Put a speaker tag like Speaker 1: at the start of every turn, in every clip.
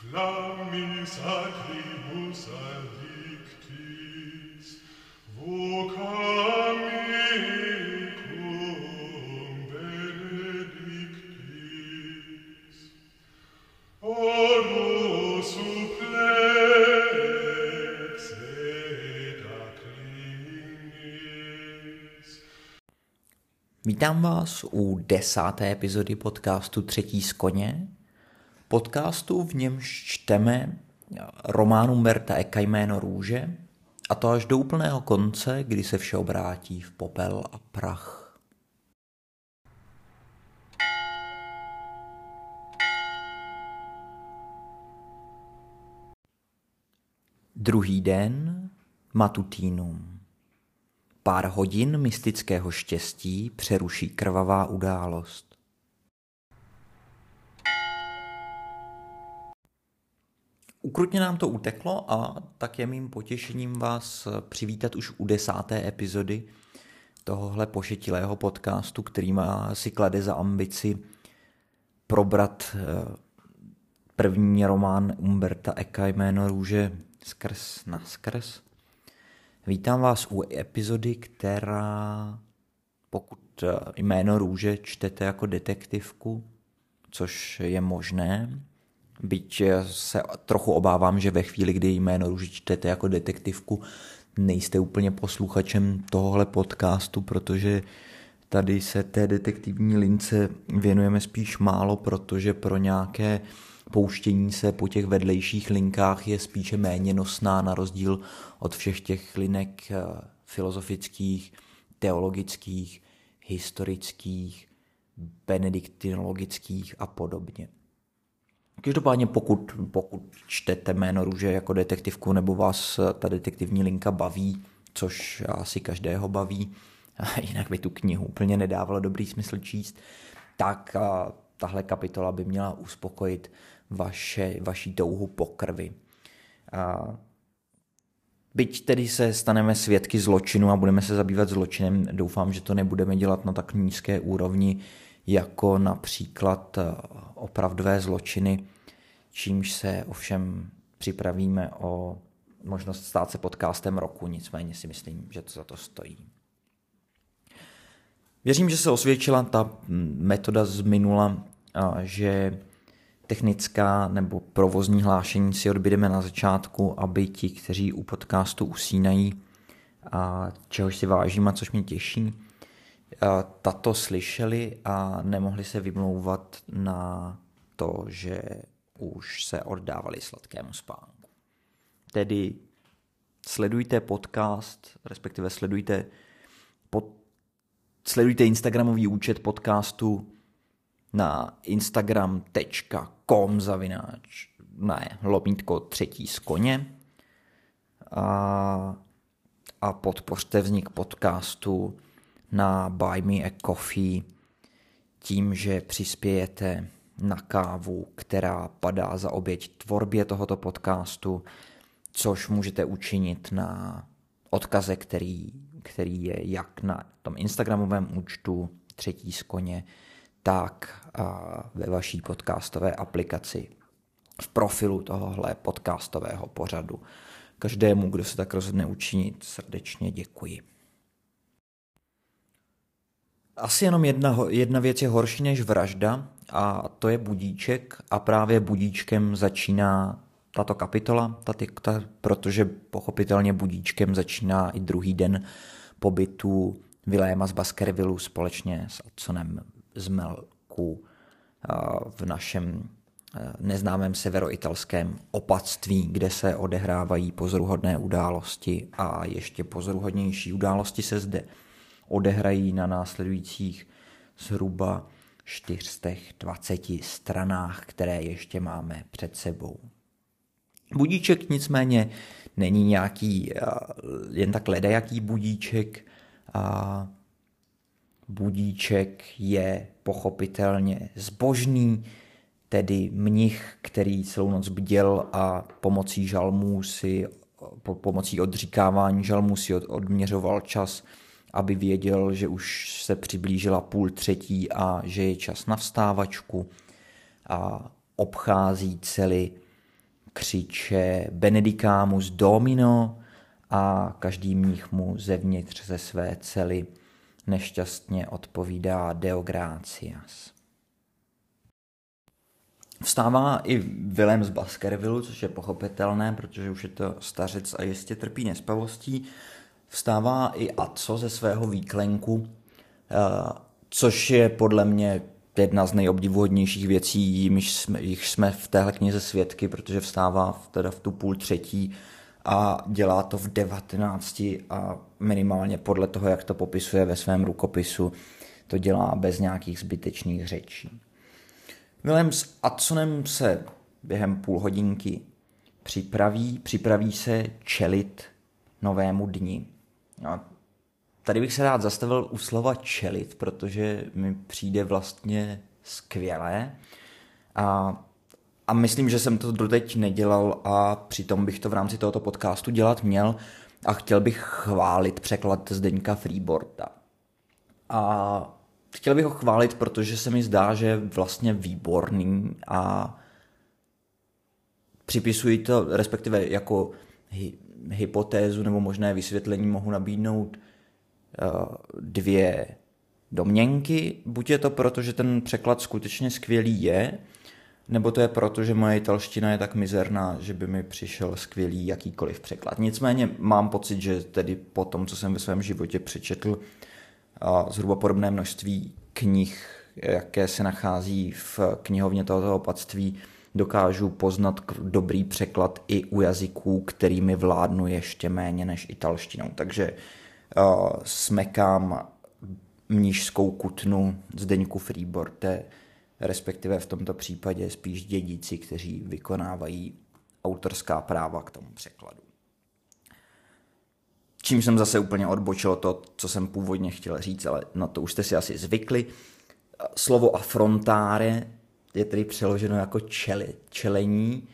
Speaker 1: Flammis acribus addictis, vocam mecum benedictis. Oro supplex et acclinis.
Speaker 2: Vítám vás u desáté epizody podcastu Třetí z koně. Podcastu, v němž čteme román Umberta Eka jméno Růže, a to až do úplného konce, kdy se vše obrátí v popel a prach. Druhý den, matutínum. Pár hodin mystického štěstí přeruší krvavá událost. Ukrutně nám to uteklo a tak je mým potěšením vás přivítat už u desáté epizody tohohle pošetilého podcastu, který má si klade za ambici probrat eh, první román Umberta Eka jméno Růže skrz na skrz. Vítám vás u epizody, která pokud eh, jméno Růže čtete jako detektivku, což je možné, byť eh, se trochu obávám, že ve chvíli, kdy jméno Růže čtete jako detektivku, nejste úplně posluchačem tohohle podcastu, protože tady se té detektivní lince věnujeme spíš málo, protože pro nějaké pouštění se po těch vedlejších linkách je spíše méně nosná na rozdíl od všech těch linek eh, filozofických, teologických, historických, benediktinologických a podobně. Každopádně pokud, pokud čtete jméno Růže jako detektivku nebo vás ta detektivní linka baví, což asi každého baví, jinak by tu knihu úplně nedávalo dobrý smysl číst, tak tahle kapitola by měla uspokojit vaše, vaší touhu po krvi. Byť tedy se staneme svědky zločinu a budeme se zabývat zločinem, doufám, že to nebudeme dělat na tak nízké úrovni, jako například opravdové zločiny, čímž se ovšem připravíme o možnost stát se podcastem roku, nicméně si myslím, že to za to stojí. Věřím, že se osvědčila ta metoda z minula, že technická nebo provozní hlášení si odbydeme na začátku, aby ti, kteří u podcastu usínají, a čehož si vážím a což mě těší, tato slyšeli a nemohli se vymlouvat na to, že už se oddávali sladkému spánku. Tedy sledujte podcast, respektive sledujte, pod, sledujte Instagramový účet podcastu na instagram.com zavináč, ne, lomítko třetí z koně a, a podpořte vznik podcastu na Buy Me a Coffee tím, že přispějete na kávu, která padá za oběť tvorbě tohoto podcastu, což můžete učinit na odkaze, který, který je jak na tom Instagramovém účtu třetí z koně, tak ve vaší podcastové aplikaci v profilu tohohle podcastového pořadu. Každému, kdo se tak rozhodne učinit, srdečně děkuji. Asi jenom jedna, jedna věc je horší než vražda a to je budíček a právě budíčkem začíná tato kapitola, ta, ta, protože pochopitelně budíčkem začíná i druhý den pobytu Viléma z Baskervillu společně s Otsonem z Melku v našem neznámém severoitalském opatství, kde se odehrávají pozoruhodné události a ještě pozoruhodnější události se zde odehrají na následujících zhruba 420 stranách, které ještě máme před sebou. Budíček nicméně není nějaký jen tak ledajaký budíček. Budíček je pochopitelně zbožný, tedy mnich, který celou noc bděl a pomocí žalmů si, po, pomocí odříkávání žalmů si od, odměřoval čas aby věděl, že už se přiblížila půl třetí a že je čas na vstávačku a obchází celý křiče Benedicamus Domino a každý mních mu zevnitř ze své cely nešťastně odpovídá Deo Gratias. Vstává i Willem z Baskervillu, což je pochopitelné, protože už je to stařec a jistě trpí nespavostí. Vstává i Atco ze svého výklenku, eh, což je podle mě jedna z nejobdivuhodnějších věcí, jimiž jsme, jich jsme v téhle knize svědky, protože vstává v, teda v tu půl třetí a dělá to v 19 a minimálně podle toho, jak to popisuje ve svém rukopisu, to dělá bez nějakých zbytečných řečí. Willem s Adsonem se během půl hodinky připraví, připraví se čelit novému dni. A tady bych se rád zastavil u slova čelit, protože mi přijde vlastně skvělé. A, a myslím, že jsem to doteď nedělal a přitom bych to v rámci tohoto podcastu dělat měl a chtěl bych chválit překlad Zdeňka Freeborda. A chtěl bych ho chválit, protože se mi zdá, že je vlastně výborný a připisuji to, respektive jako hypotézu nebo možné vysvětlení mohu nabídnout uh, dvě domněnky. Buď je to proto, že ten překlad skutečně skvělý je, nebo to je proto, že moje italština je tak mizerná, že by mi přišel skvělý jakýkoliv překlad. Nicméně mám pocit, že tedy po tom, co jsem ve svém životě přečetl, zhruba podobné množství knih, jaké se nachází v knihovně tohoto opatství, dokážu poznat dobrý překlad i u jazyků, kterými vládnu ještě méně než italštinou. Takže uh, smekám mnížskou kutnu Zdeňku Freeborte, respektive v tomto případě spíš dědíci, kteří vykonávají autorská práva k tomu překladu. Čím jsem zase úplně odbočil to, co jsem původně chtěl říct, ale na to už jste si asi zvykli. Slovo affrontare je tedy přeloženo jako čeli, čelení,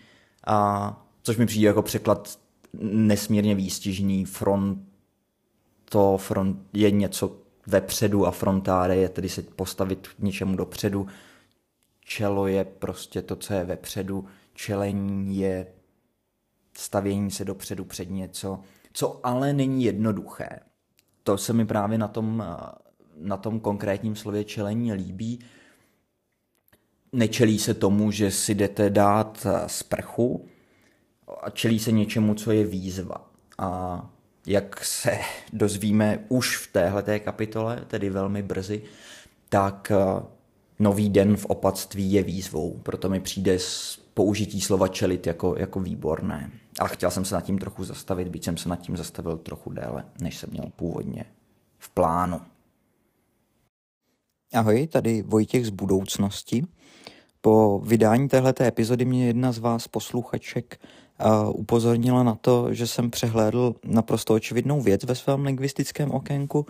Speaker 2: a, což mi přijde jako překlad nesmírně výstižný. Fronto, front je něco vepředu a frontare je tedy se postavit něčemu dopředu. Čelo je prostě to, co je vepředu. Čelení je stavění se dopředu před něco co ale není jednoduché. To se mi právě na tom, na tom konkrétním slově čelení líbí. Nečelí se tomu, že si jdete dát sprchu a čelí se něčemu, co je výzva. A jak se dozvíme už v téhleté kapitole, tedy velmi brzy, tak nový den v opatství je výzvou. Proto mi přijde použití slova čelit jako, jako výborné. Ale chtěl jsem se nad tím trochu zastavit, byť jsem se nad tím zastavil trochu déle, než jsem měl původně v plánu. Ahoj, tady Vojtěch z budoucnosti. Po vydání téhleté epizody mě jedna z vás posluchaček uh, upozornila na to, že jsem přehlédl naprosto očividnou věc ve svém lingvistickém okénku,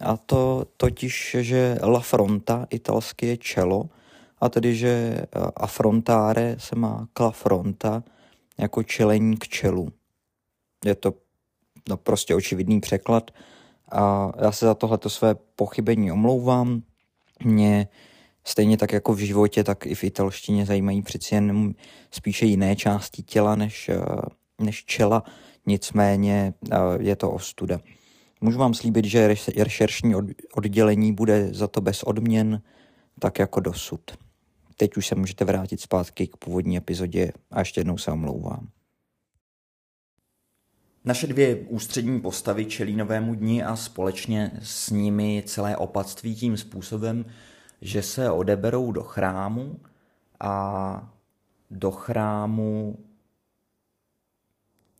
Speaker 2: a to totiž, že la fronta italsky je čelo, a tedy, že affrontare se má la fronta, jako čelení k čelu. Je to no, prostě očividný překlad a já se za tohleto své pochybení omlouvám. Mě stejně tak jako v životě, tak i v italštině zajímají přeci jen spíše jiné části těla než, eh, než čela, nicméně eh, je to ostuda. Můžu vám slíbit, že rešeršní oddělení bude za to bez odměn, tak jako dosud teď už se můžete vrátit zpátky k původní epizodě a ještě jednou se omlouvám. Naše dvě ústřední postavy čelí novému dni a společně s nimi celé opatství tím způsobem, že se odeberou do chrámu a do chrámu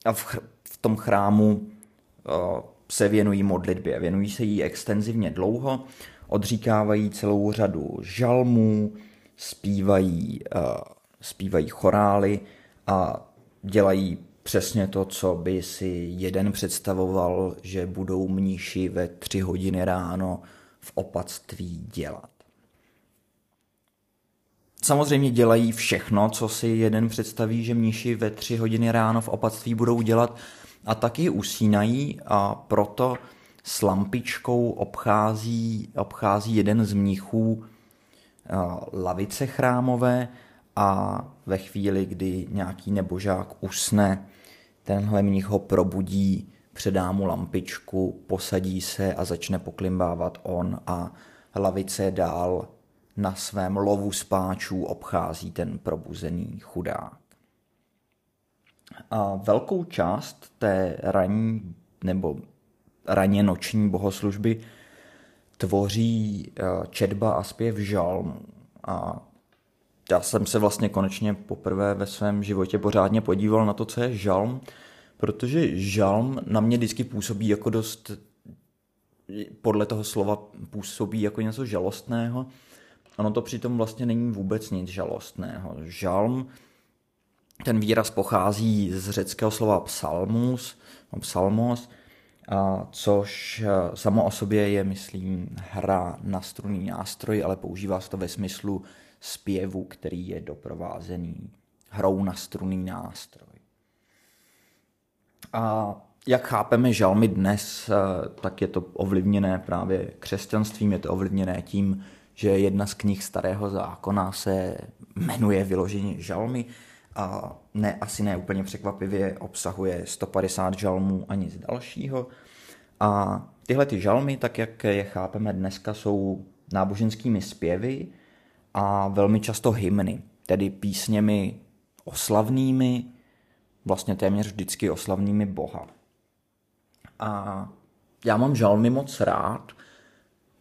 Speaker 2: a v, ch- v tom chrámu uh, se věnují modlitbě. Věnují se jí extenzivně dlouho, odříkávají celou řadu žalmů, zpívají, uh, zpívají chorály a dělají přesně to, co by si jeden představoval, že budou mníši ve tři hodiny ráno v opatství dělat. Samozřejmě dělají všechno, co si jeden představí, že mníši ve tři hodiny ráno v opatství budou dělat a taky usínají a proto s lampičkou obchází, obchází jeden z mnichů lavice chrámové a ve chvíli, kdy nějaký nebožák usne, tenhle mnich ho probudí, předá mu lampičku, posadí se a začne poklimbávat on a lavice dál na svém lovu spáčů obchází ten probuzený chudák. A velkou část té ranní nebo raně noční bohoslužby tvoří eh, četba a zpěv žalmů. A já jsem se vlastně konečně poprvé ve svém životě pořádně podíval na to, co je žalm, protože žalm na mě vždycky působí jako dost, podle toho slova působí jako něco žalostného. Ono to přitom vlastně není vůbec nic žalostného. Žalm, ten výraz pochází z řeckého slova psalmus, no psalmos, a což eh, samo o sobě je, myslím, hra na strunný nástroj, ale používá se to ve smyslu zpěvu, který je doprovázený hrou na strunný nástroj. A jak chápeme žalmy dnes, eh, tak je to ovlivněné právě křesťanstvím, je to ovlivněné tím, že jedna z knih Starého zákona se jmenuje vyloženě žalmy a ne, asi ne úplně překvapivě obsahuje 150 žalmů a nic dalšího. A tyhle ty žalmy, tak jak je chápeme dneska, jsou náboženskými zpěvy a velmi často hymny, tedy písněmi oslavnými, vlastně téměř vždycky oslavnými Boha. A já mám žalmy moc rád.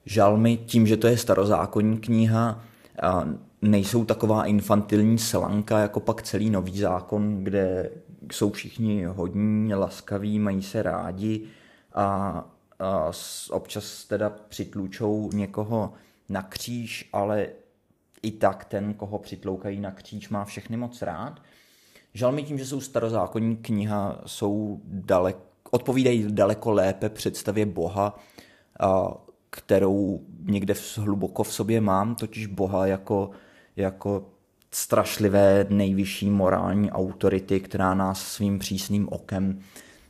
Speaker 2: Žalmy tím, že to je starozákonní kniha, nejsou taková infantilní slanka jako pak celý nový zákon, kde jsou všichni hodní, laskaví, mají se rádi a, a občas teda přitlučou někoho na kříž, ale i tak ten, koho přitloukají na kříž, má všechny moc rád. Žalmy tím, že jsou starozákonní kniha, jsou dalek, odpovídají daleko lépe představě Boha, kterou někde v, hluboko v sobě mám, totiž Boha jako, jako strašlivé nejvyšší morální autority, která nás svým přísným okem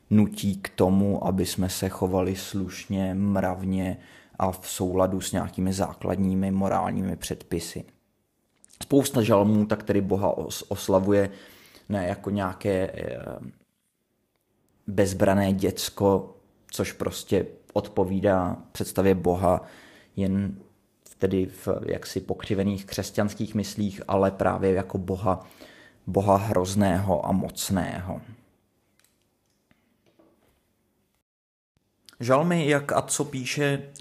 Speaker 2: nutí k tomu, aby jsme se chovali slušně, mravně a v souladu s nějakými základními morálními předpisy. Spousta žalmů tak tedy Boha oslavuje ne jako nějaké eh, bezbrané děcko, což prostě odpovídá představě Boha jen tedy v jaksi pokřivených křesťanských myslích, ale právě jako Boha, Boha hrozného a mocného. Žalmy, jak Atco píše,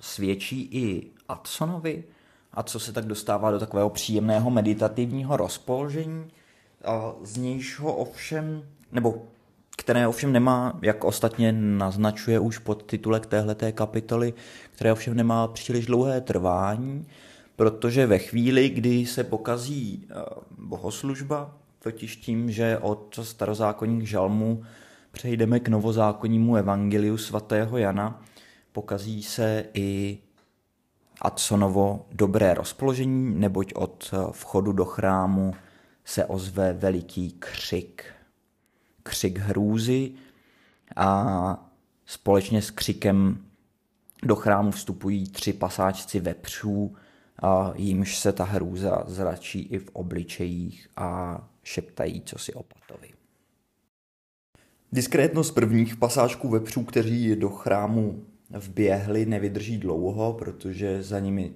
Speaker 2: svědčí i Atsonovi, a co se tak dostává do takového příjemného meditativního rozpoložení, z nějšho ovšem, nebo které ovšem nemá, jak ostatně naznačuje už podtitulek téhleté kapitoly, které ovšem nemá příliš dlouhé trvání, protože ve chvíli, kdy se pokazí bohoslužba, totiž tím, že od starozákonních žalmů přejdeme k novozákonnímu evangeliu svatého Jana, pokazí se i Adsonovo dobré rozpoložení, neboť od vchodu do chrámu se ozve veliký křik. Křik hrůzy a společně s křikem do chrámu vstupují tři pasáčci vepřů, a jimž se ta hrůza zračí i v obličejích a šeptají co si opatovi. Diskrétnost prvních pasáčků vepřů, kteří do chrámu vběhli, nevydrží dlouho, protože za nimi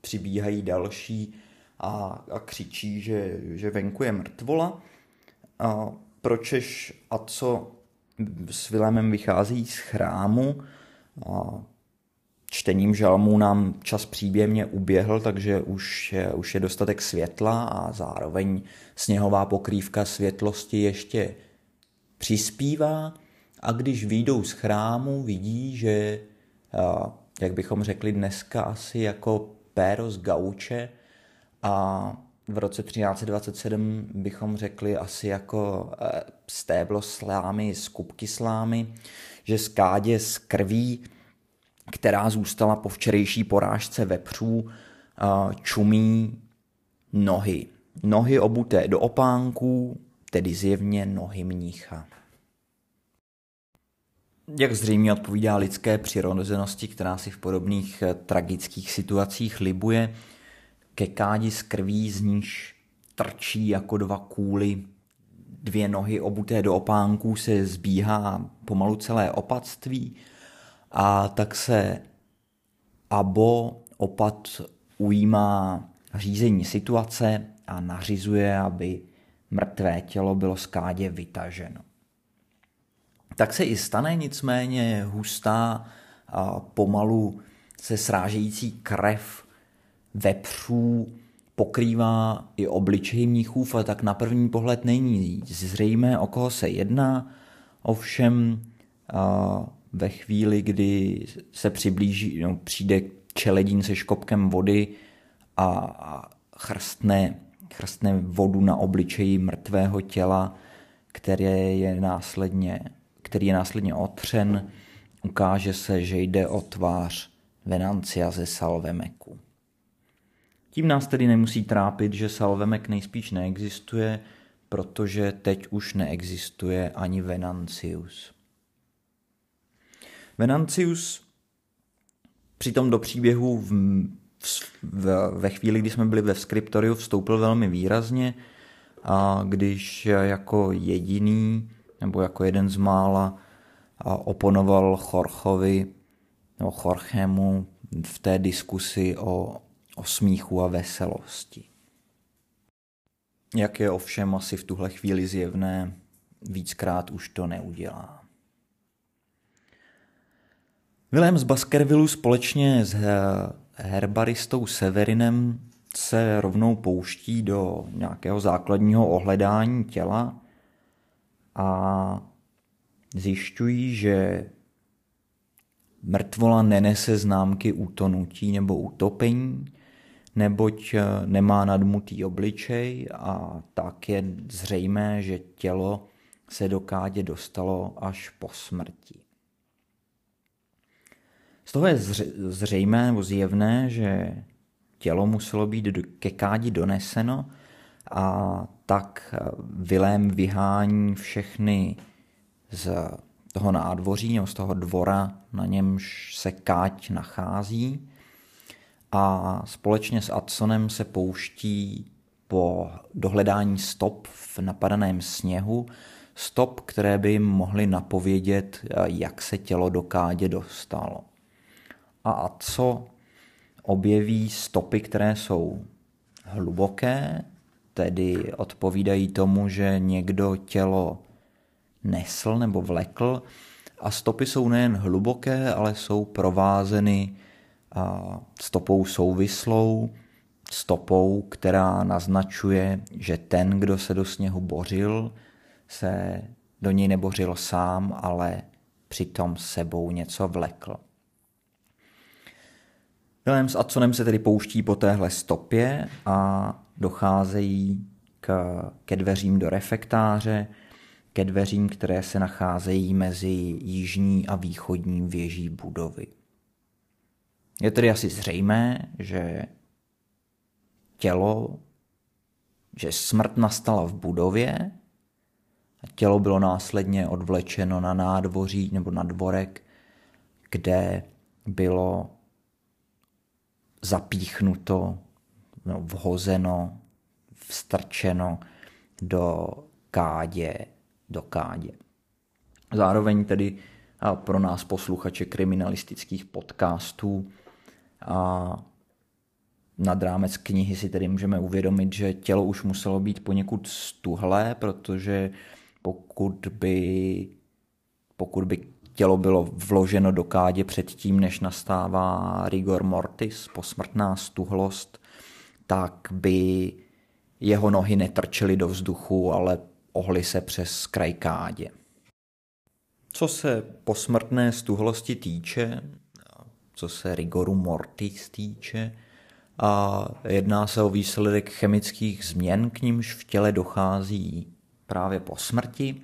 Speaker 2: přibíhají další a, a křičí, že, že venku je mrtvola. A pročež a co s Vilémem vychází z chrámu, a čtením žalmů nám čas příběhně uběhl, takže už je, už je dostatek světla a zároveň sněhová pokrývka světlosti ještě přispívá a když výjdou z chrámu, vidí, že, jak bychom řekli dneska, asi jako péro z gauče a v roce 1327 bychom řekli asi jako e, stéblo slámy, skupky slámy, že skádě z krví, která zůstala po včerejší porážce vepřů, čumí nohy. Nohy obuté do opánků, tedy zjevně nohy mnícha. Jak zřejmě odpovídá lidské přirozenosti, která si v podobných eh, tragických situacích libuje, ke kádi z krví, z níž trčí jako dva kůly, dvě nohy obuté do opánků se zbíhá pomalu celé opatství a tak se Abo opat ujímá řízení situace a nařizuje, aby mrtvé tělo bylo z kádě vytaženo. Tak se i stane nicméně hustá a pomalu se srážející krev vepřů pokrývá i obličej mnichův a tak na první pohled není zřejmé, o koho se jedná. Ovšem ve chvíli, kdy se přiblíží, no, přijde čeledín se škopkem vody a chrstne, chrstne vodu na obličeji mrtvého těla, které je následně, který je následně otřen, ukáže se, že jde o tvář Venancia ze Salvemeku. Tím nás tedy nemusí trápit, že Salvemek nejspíš neexistuje, protože teď už neexistuje ani Venancius. Venancius přitom do příběhu v, v, ve chvíli, kdy jsme byli ve Scriptoriu, vstoupil velmi výrazně a když jako jediný nebo jako jeden z mála oponoval Chorchovi nebo Chorchemu v té diskusi o, o smíchu a veselosti. Jak je ovšem asi v tuhle chvíli zjevné, víckrát už to neudělá. Wilhelm z Baskervillu společně s herbaristou Severinem se rovnou pouští do nějakého základního ohledání těla a zjišťují, že mrtvola nenese známky utonutí nebo utopení, neboť nemá nadmutý obličej a tak je zřejmé, že tělo se do kádě dostalo až po smrti. Z toho je zřejmé nebo zjevné, že tělo muselo být ke kádi doneseno a tak Vilém vyhání všechny z toho nádvoří nebo z toho dvora, na němž se káť nachází. A společně s Adsonem se pouští po dohledání stop v napadaném sněhu, stop, které by jim mohly napovědět, jak se tělo do kádě dostalo. A co objeví stopy, které jsou hluboké, tedy odpovídají tomu, že někdo tělo nesl nebo vlekl a stopy jsou nejen hluboké, ale jsou provázeny stopou souvislou, stopou, která naznačuje, že ten, kdo se do sněhu bořil, se do něj nebořil sám, ale přitom sebou něco vlekl. William s Adsonem se tedy pouští po téhle stopě a docházejí k, ke dveřím do refektáře, ke dveřím, které se nacházejí mezi jižní a východní věží budovy. Je tedy asi zřejmé, že tělo, že smrt nastala v budově a tělo bylo následně odvlečeno na nádvoří nebo na dvorek, kde bylo zapíchnuto, no, vhozeno, vstrčeno do kádě, do kádě. Zároveň tedy a pro nás posluchače kriminalistických podcastů a nad rámec knihy si tedy můžeme uvědomit, že tělo už muselo být poněkud stuhlé, protože pokud by, pokud by tělo bylo vloženo do kádě předtím, než nastává rigor mortis, posmrtná stuhlost, tak by jeho nohy netrčely do vzduchu, ale ohly se přes kraj kádě. Co se posmrtné stuhlosti týče, co se rigoru mortis týče, a jedná se o výsledek chemických změn, k nímž v těle dochází právě po smrti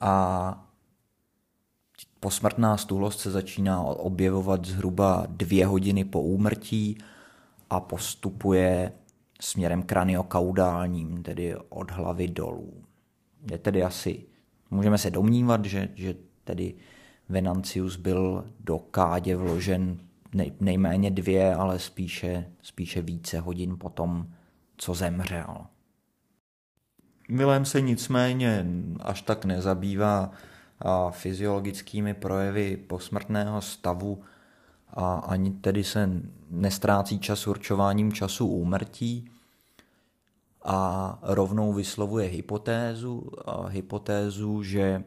Speaker 2: a Posmrtná stůlost se začíná objevovat zhruba dvě hodiny po úmrtí a postupuje směrem kraniokaudálním, tedy od hlavy dolů. Je tedy asi, můžeme se domnívat, že, že tedy Venancius byl do kádě vložen nej, nejméně dvě, ale spíše, spíše více hodin potom, co zemřel. Vilém se nicméně až tak nezabývá fyziologickými projevy posmrtného stavu a ani tedy se nestrácí čas určováním času úmrtí a rovnou vyslovuje hypotézu, a hypotézu, že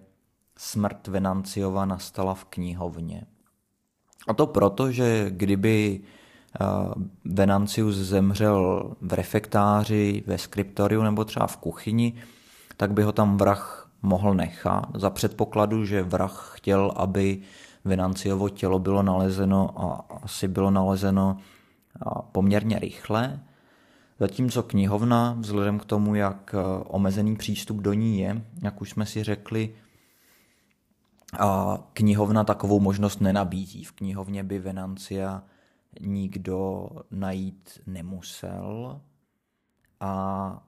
Speaker 2: smrt Venanciova nastala v knihovně. A to proto, že kdyby Venancius zemřel v refektáři, ve skriptoriu nebo třeba v kuchyni, tak by ho tam vrah mohl nechat za předpokladu, že vrah chtěl, aby Venanciovo tělo bylo nalezeno a asi bylo nalezeno poměrně rychle, zatímco knihovna, vzhledem k tomu, jak omezený přístup do ní je, jak už jsme si řekli, a knihovna takovou možnost nenabízí. V knihovně by Venancia nikdo najít nemusel a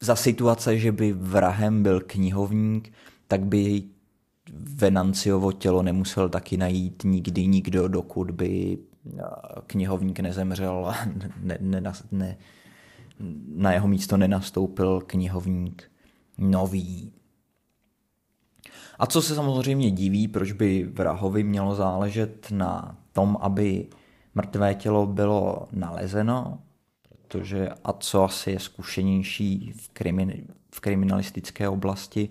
Speaker 2: za situace, že by vrahem byl knihovník, tak by Venanciovo tělo nemusel taky najít nikdy nikdo, dokud by knihovník nezemřel a ne, ne, ne, na jeho místo nenastoupil knihovník nový. A co se samozřejmě diví, proč by vrahovi mělo záležet na tom, aby mrtvé tělo bylo nalezeno, protože a co asi je zkušenější v, krimin, v kriminalistické oblasti,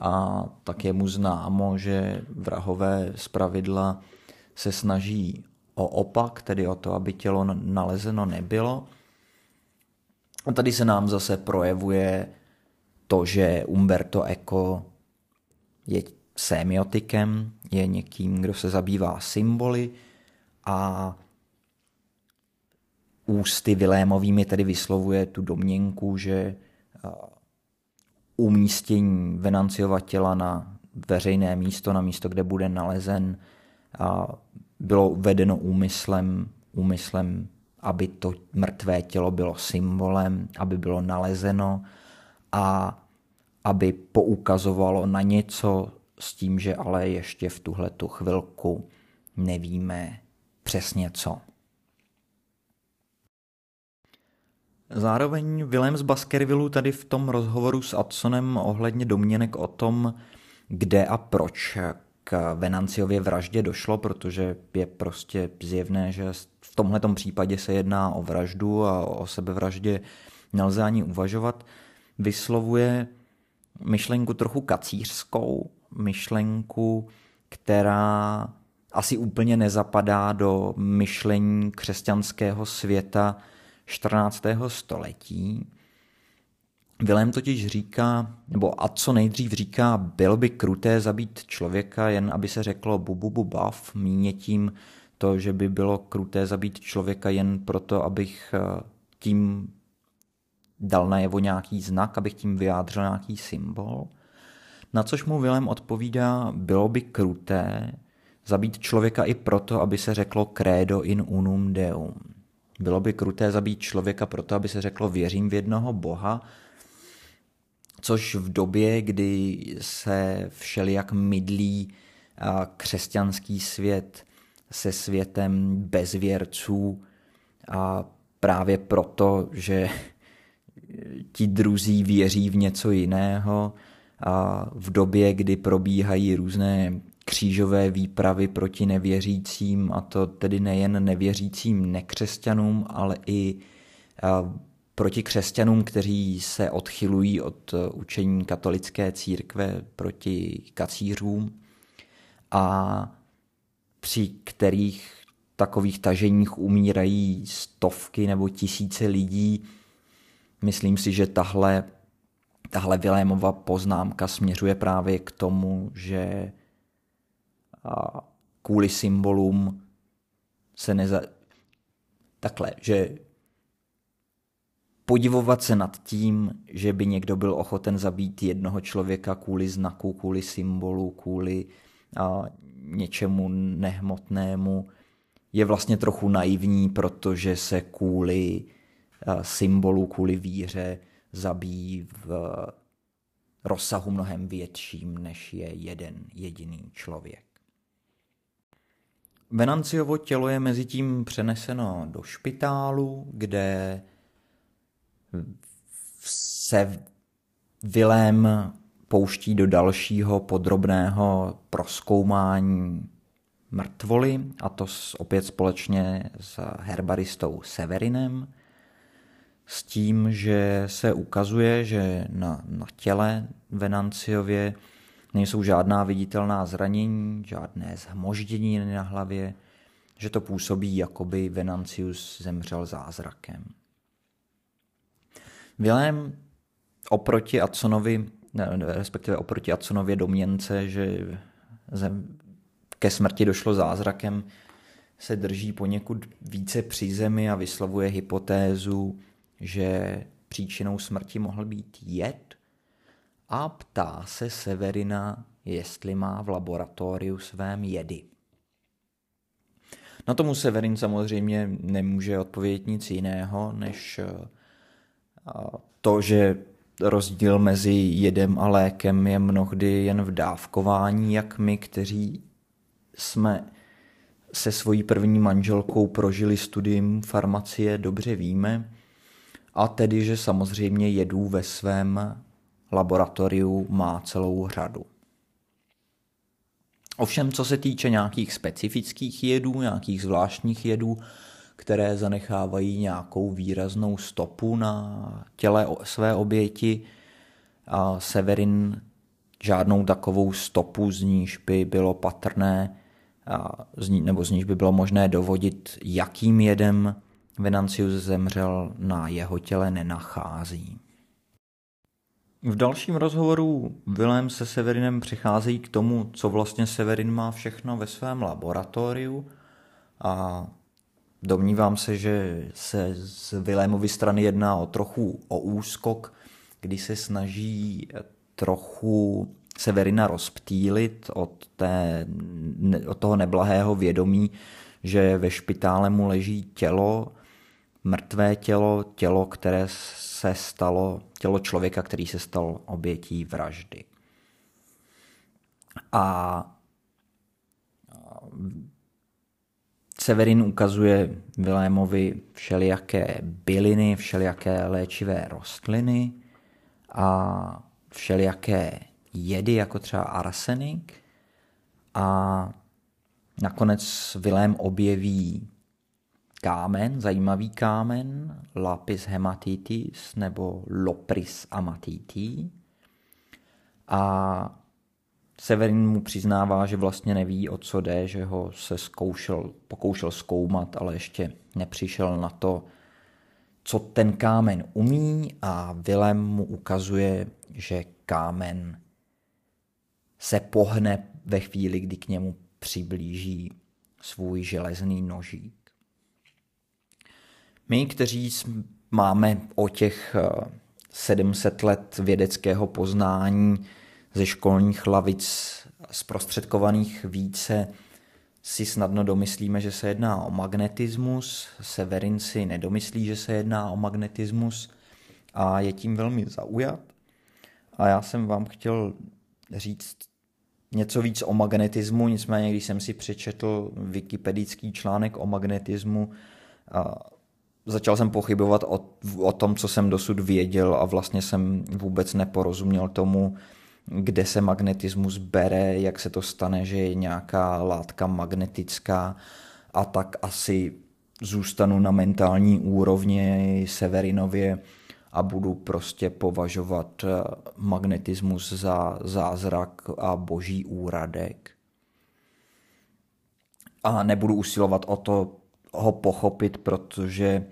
Speaker 2: a tak je mu známo, že vrahové pravidla se snaží o opak, tedy o to, aby tělo nalezeno nebylo. A tady se nám zase projevuje to, že Umberto Eco je semiotikem, je někým, kdo se zabývá symboly a ústy Vilémovými tedy vyslovuje tu domněnku, že umístění Venanciova těla na veřejné místo, na místo, kde bude nalezen, bylo vedeno úmyslem, úmyslem, aby to mrtvé tělo bylo symbolem, aby bylo nalezeno a aby poukazovalo na něco s tím, že ale ještě v tuhle tu chvilku nevíme přesně co. Zároveň Willem z Baskervillu tady v tom rozhovoru s Adsonem ohledně domněnek o tom, kde a proč k Venanciově vraždě došlo, protože je prostě zjevné, že v tomhle případě se jedná o vraždu a o sebevraždě nelze ani uvažovat, vyslovuje myšlenku trochu kacířskou, myšlenku, která asi úplně nezapadá do myšlení křesťanského světa 14. století. Vilém totiž říká, nebo a co nejdřív říká, bylo by kruté zabít člověka, jen aby se řeklo bu, bu, bu bav, míně tím to, že by bylo kruté zabít člověka jen proto, abych eh, tím dal najevo nějaký znak, abych tím vyjádřil nějaký symbol. Na což mu Vilém odpovídá, bylo by kruté zabít člověka i proto, aby se řeklo credo in unum deum. Bylo by kruté zabít člověka proto, aby se řeklo věřím v jednoho boha, což v době, kdy se všelijak mydlí křesťanský svět se světem bezvěrců a právě proto, že ti druzí věří v něco jiného a v době, kdy probíhají různé křížové výpravy proti nevěřícím, a to tedy nejen nevěřícím nekřesťanům, ale i proti křesťanům, kteří se odchylují od učení katolické církve proti kacířům a při kterých takových taženích umírají stovky nebo tisíce lidí. Myslím si, že tahle, tahle Vilémova poznámka směřuje právě k tomu, že a kvůli symbolům se neza... Takhle, že podivovat se nad tím, že by někdo byl ochoten zabít jednoho člověka kvůli znaku, kvůli symbolu, kvůli a, něčemu nehmotnému, je vlastně trochu naivní, protože se kvůli a, symbolu, kvůli víře zabíjí v rozsahu mnohem větším, než je jeden jediný člověk. Venanciovo tělo je mezi tím přeneseno do špitálu, kde se Vilém pouští do dalšího podrobného proskoumání mrtvoly, a to opět společně s herbaristou Severinem, s tím, že se ukazuje, že na, na těle Venanciově nejsou žádná viditelná zranění, žádné zhmoždění na hlavě, že to působí, jako by Venancius zemřel zázrakem. Vilém oproti Adsonovi, respektive oproti Adsonově domněnce, že zem, ke smrti došlo zázrakem, se drží poněkud více při zemi a vyslovuje hypotézu, že příčinou smrti mohl být jed a ptá se Severina, jestli má v laboratoriu svém jedy. Na tomu Severin samozřejmě nemůže odpovědět nic jiného, než eh, to, že rozdíl mezi jedem a lékem je mnohdy jen v dávkování, jak my, kteří jsme se svojí první manželkou prožili studium farmacie, dobře víme, a tedy, že samozřejmě jedů ve svém laboratoriu má celou řadu. Ovšem, co se týče nějakých specifických jedů, nějakých zvláštních jedů, které zanechávají nějakou výraznou stopu na těle své oběti, a Severin žádnou takovou stopu, z níž by bylo patrné, nebo z níž by bylo možné dovodit, jakým jedem Venancius zemřel na jeho těle nenachází. V dalším rozhovoru Vilém se Severinem přicházejí k tomu, co vlastně Severin má všechno ve svém laboratoriu. A domnívám se, že se z Vilémovy strany jedná o trochu o úskok, kdy se snaží trochu Severina rozptýlit od, té, od toho neblahého vědomí, že ve špitále mu leží tělo, mrtvé tělo, tělo, které se stalo, tělo člověka, který se stal obětí vraždy. A Severin ukazuje Vilémovi všelijaké byliny, všelijaké léčivé rostliny a všelijaké jedy, jako třeba arsenik. A nakonec Vilém objeví kámen, zajímavý kámen, lapis hematitis nebo lopris amatiti. A Severin mu přiznává, že vlastně neví, o co jde, že ho se zkoušel, pokoušel zkoumat, ale ještě nepřišel na to, co ten kámen umí a Vilem mu ukazuje, že kámen se pohne ve chvíli, kdy k němu přiblíží svůj železný nožík. My, kteří máme o těch 700 let vědeckého poznání ze školních lavic zprostředkovaných více, si snadno domyslíme, že se jedná o magnetismus, Severin si nedomyslí, že se jedná o magnetismus a je tím velmi zaujat. A já jsem vám chtěl říct něco víc o magnetismu, nicméně když jsem si přečetl wikipedický článek o magnetismu, začal jsem pochybovat o, o tom, co jsem dosud věděl a vlastně jsem vůbec neporozuměl tomu, kde se magnetismus bere, jak se to stane, že je nějaká látka magnetická a tak asi zůstanu na mentální úrovni Severinově a budu prostě považovat eh, magnetismus za zázrak a boží úradek. A nebudu usilovat o to ho pochopit, protože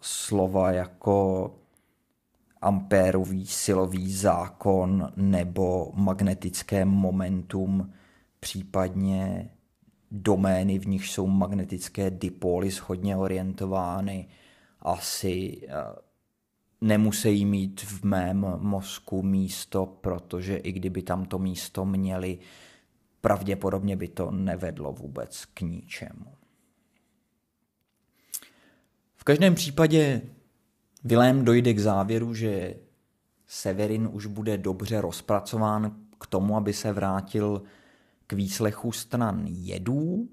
Speaker 2: slova jako ampérový silový zákon nebo magnetické momentum, případně domény, v nich jsou magnetické dipoly schodně orientovány, asi nemusí mít v mém mozku místo, protože i kdyby tam to místo měli, pravděpodobně by to nevedlo vůbec k ničemu. Každém případě Vilém dojde k závěru, že Severin už bude dobře rozpracován k tomu, aby se vrátil k výslechu stran jedů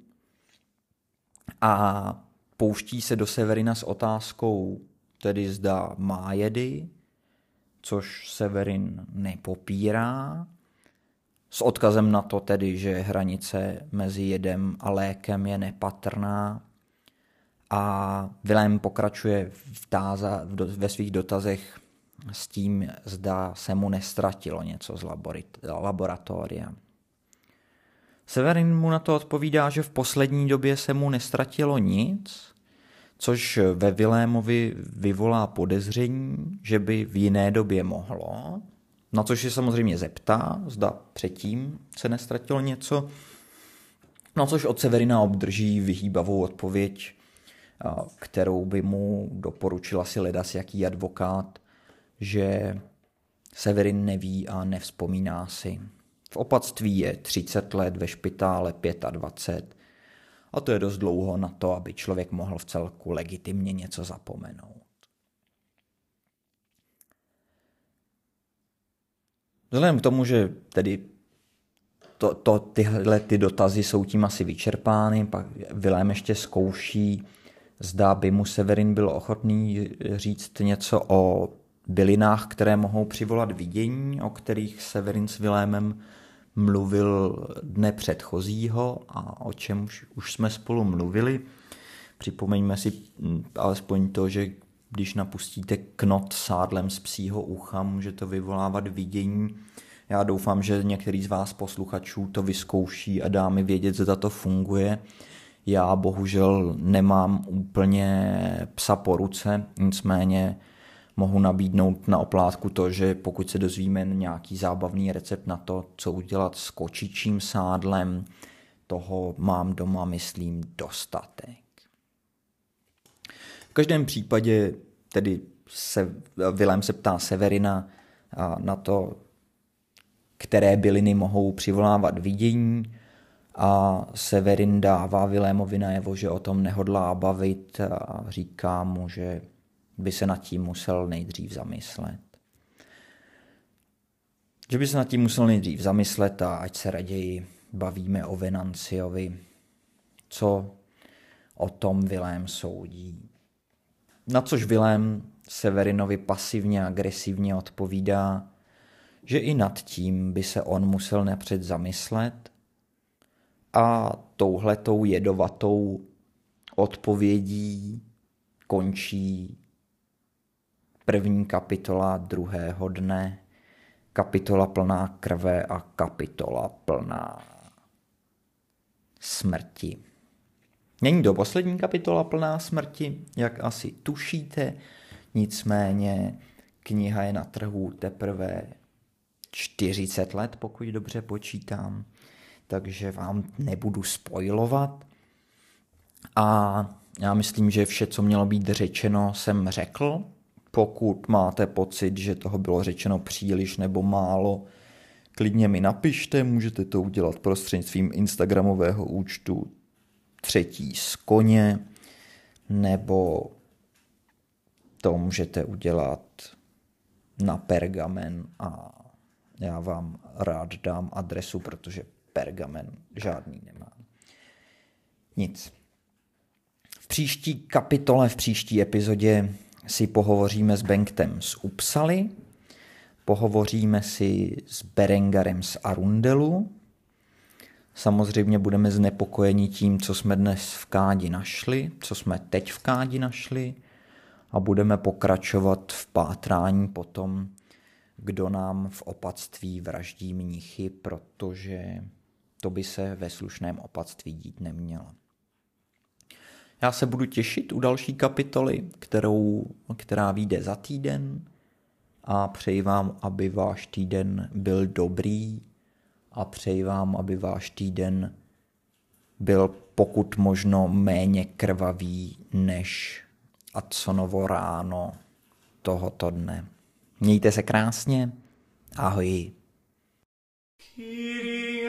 Speaker 2: a pouští se do Severina s otázkou, tedy zda má jedy, což Severin nepopírá, s odkazem na to tedy, že hranice mezi jedem a lékem je nepatrná a Vilém pokračuje v táza, v, ve svých dotazech s tím, zda se mu nestratilo něco z laboratoria. Severin mu na to odpovídá, že v poslední době se mu nestratilo nic, což ve Vilémovi vyvolá podezření, že by v jiné době mohlo, na což je samozřejmě zeptá, zda předtím se nestratilo něco, na což od Severina obdrží vyhýbavou odpověď, kterou by mu doporučil asi ledas jaký advokát, že Severin neví a nevzpomíná si. V opatství je 30 let, ve špitále 25 a to je dost dlouho na to, aby člověk mohl v celku legitimně něco zapomenout. Vzhledem k tomu, že tedy to, to, tyhle ty dotazy jsou tím asi vyčerpány, pak Vilém ještě zkouší, zda by mu Severin byl ochotný říct něco o bylinách, které mohou přivolat vidění, o kterých Severin s Vilémem mluvil dne předchozího a o čem už, už jsme spolu mluvili. Připomeňme si alespoň to, že když napustíte knot sádlem z psího ucha, může to vyvolávat vidění. Já doufám, že některý z vás posluchačů to vyzkouší a dá mi vědět, zda to funguje. Já bohužel nemám úplně psa po ruce, nicméně mohu nabídnout na oplátku to, že pokud se dozvíme nějaký zábavný recept na to, co udělat s kočičím sádlem, toho mám doma, myslím, dostatek. V každém případě tedy se, Vilém se ptá Severina na to, které byliny mohou přivolávat vidění a Severin dává Vilémovi najevo, že o tom nehodlá bavit a říká mu, že by se nad tím musel nejdřív zamyslet. Že by se nad tím musel nejdřív zamyslet a ať se raději bavíme o Venanciovi, co o tom Vilém soudí. Na což Vilém Severinovi pasivně agresivně odpovídá, že i nad tím by se on musel napřed zamyslet a touhletou jedovatou odpovědí končí první kapitola druhého dne, kapitola plná krve a kapitola plná smrti. Není to poslední kapitola plná smrti, jak asi tušíte, nicméně kniha je na trhu teprve 40 let, pokud dobře počítám, takže vám nebudu spojovat. A já myslím, že vše, co mělo být řečeno, jsem řekl. Pokud máte pocit, že toho bylo řečeno příliš nebo málo, klidně mi napište, můžete to udělat prostřednictvím Instagramového účtu třetí z koně, nebo to můžete udělat na pergamen a já vám rád dám adresu, protože pergamen žádný nemám. Nic. V příští kapitole, v příští epizodě si pohovoříme s Benktem z Upsaly, pohovoříme si s Berengarem z Arundelu, samozřejmě budeme znepokojeni tím, co jsme dnes v Kádi našli, co jsme teď v Kádi našli a budeme pokračovat v pátrání potom, kdo nám v opatství vraždí mnichy, protože to by se ve slušném opatství dít nemělo. Já se budu těšit u další kapitoly, kterou, která vyjde za týden a přeji vám, aby váš týden byl dobrý a přeji vám, aby váš týden byl pokud možno méně krvavý než Adsonovo ráno tohoto dne. Mějte se krásně, ahoj. Kyrie.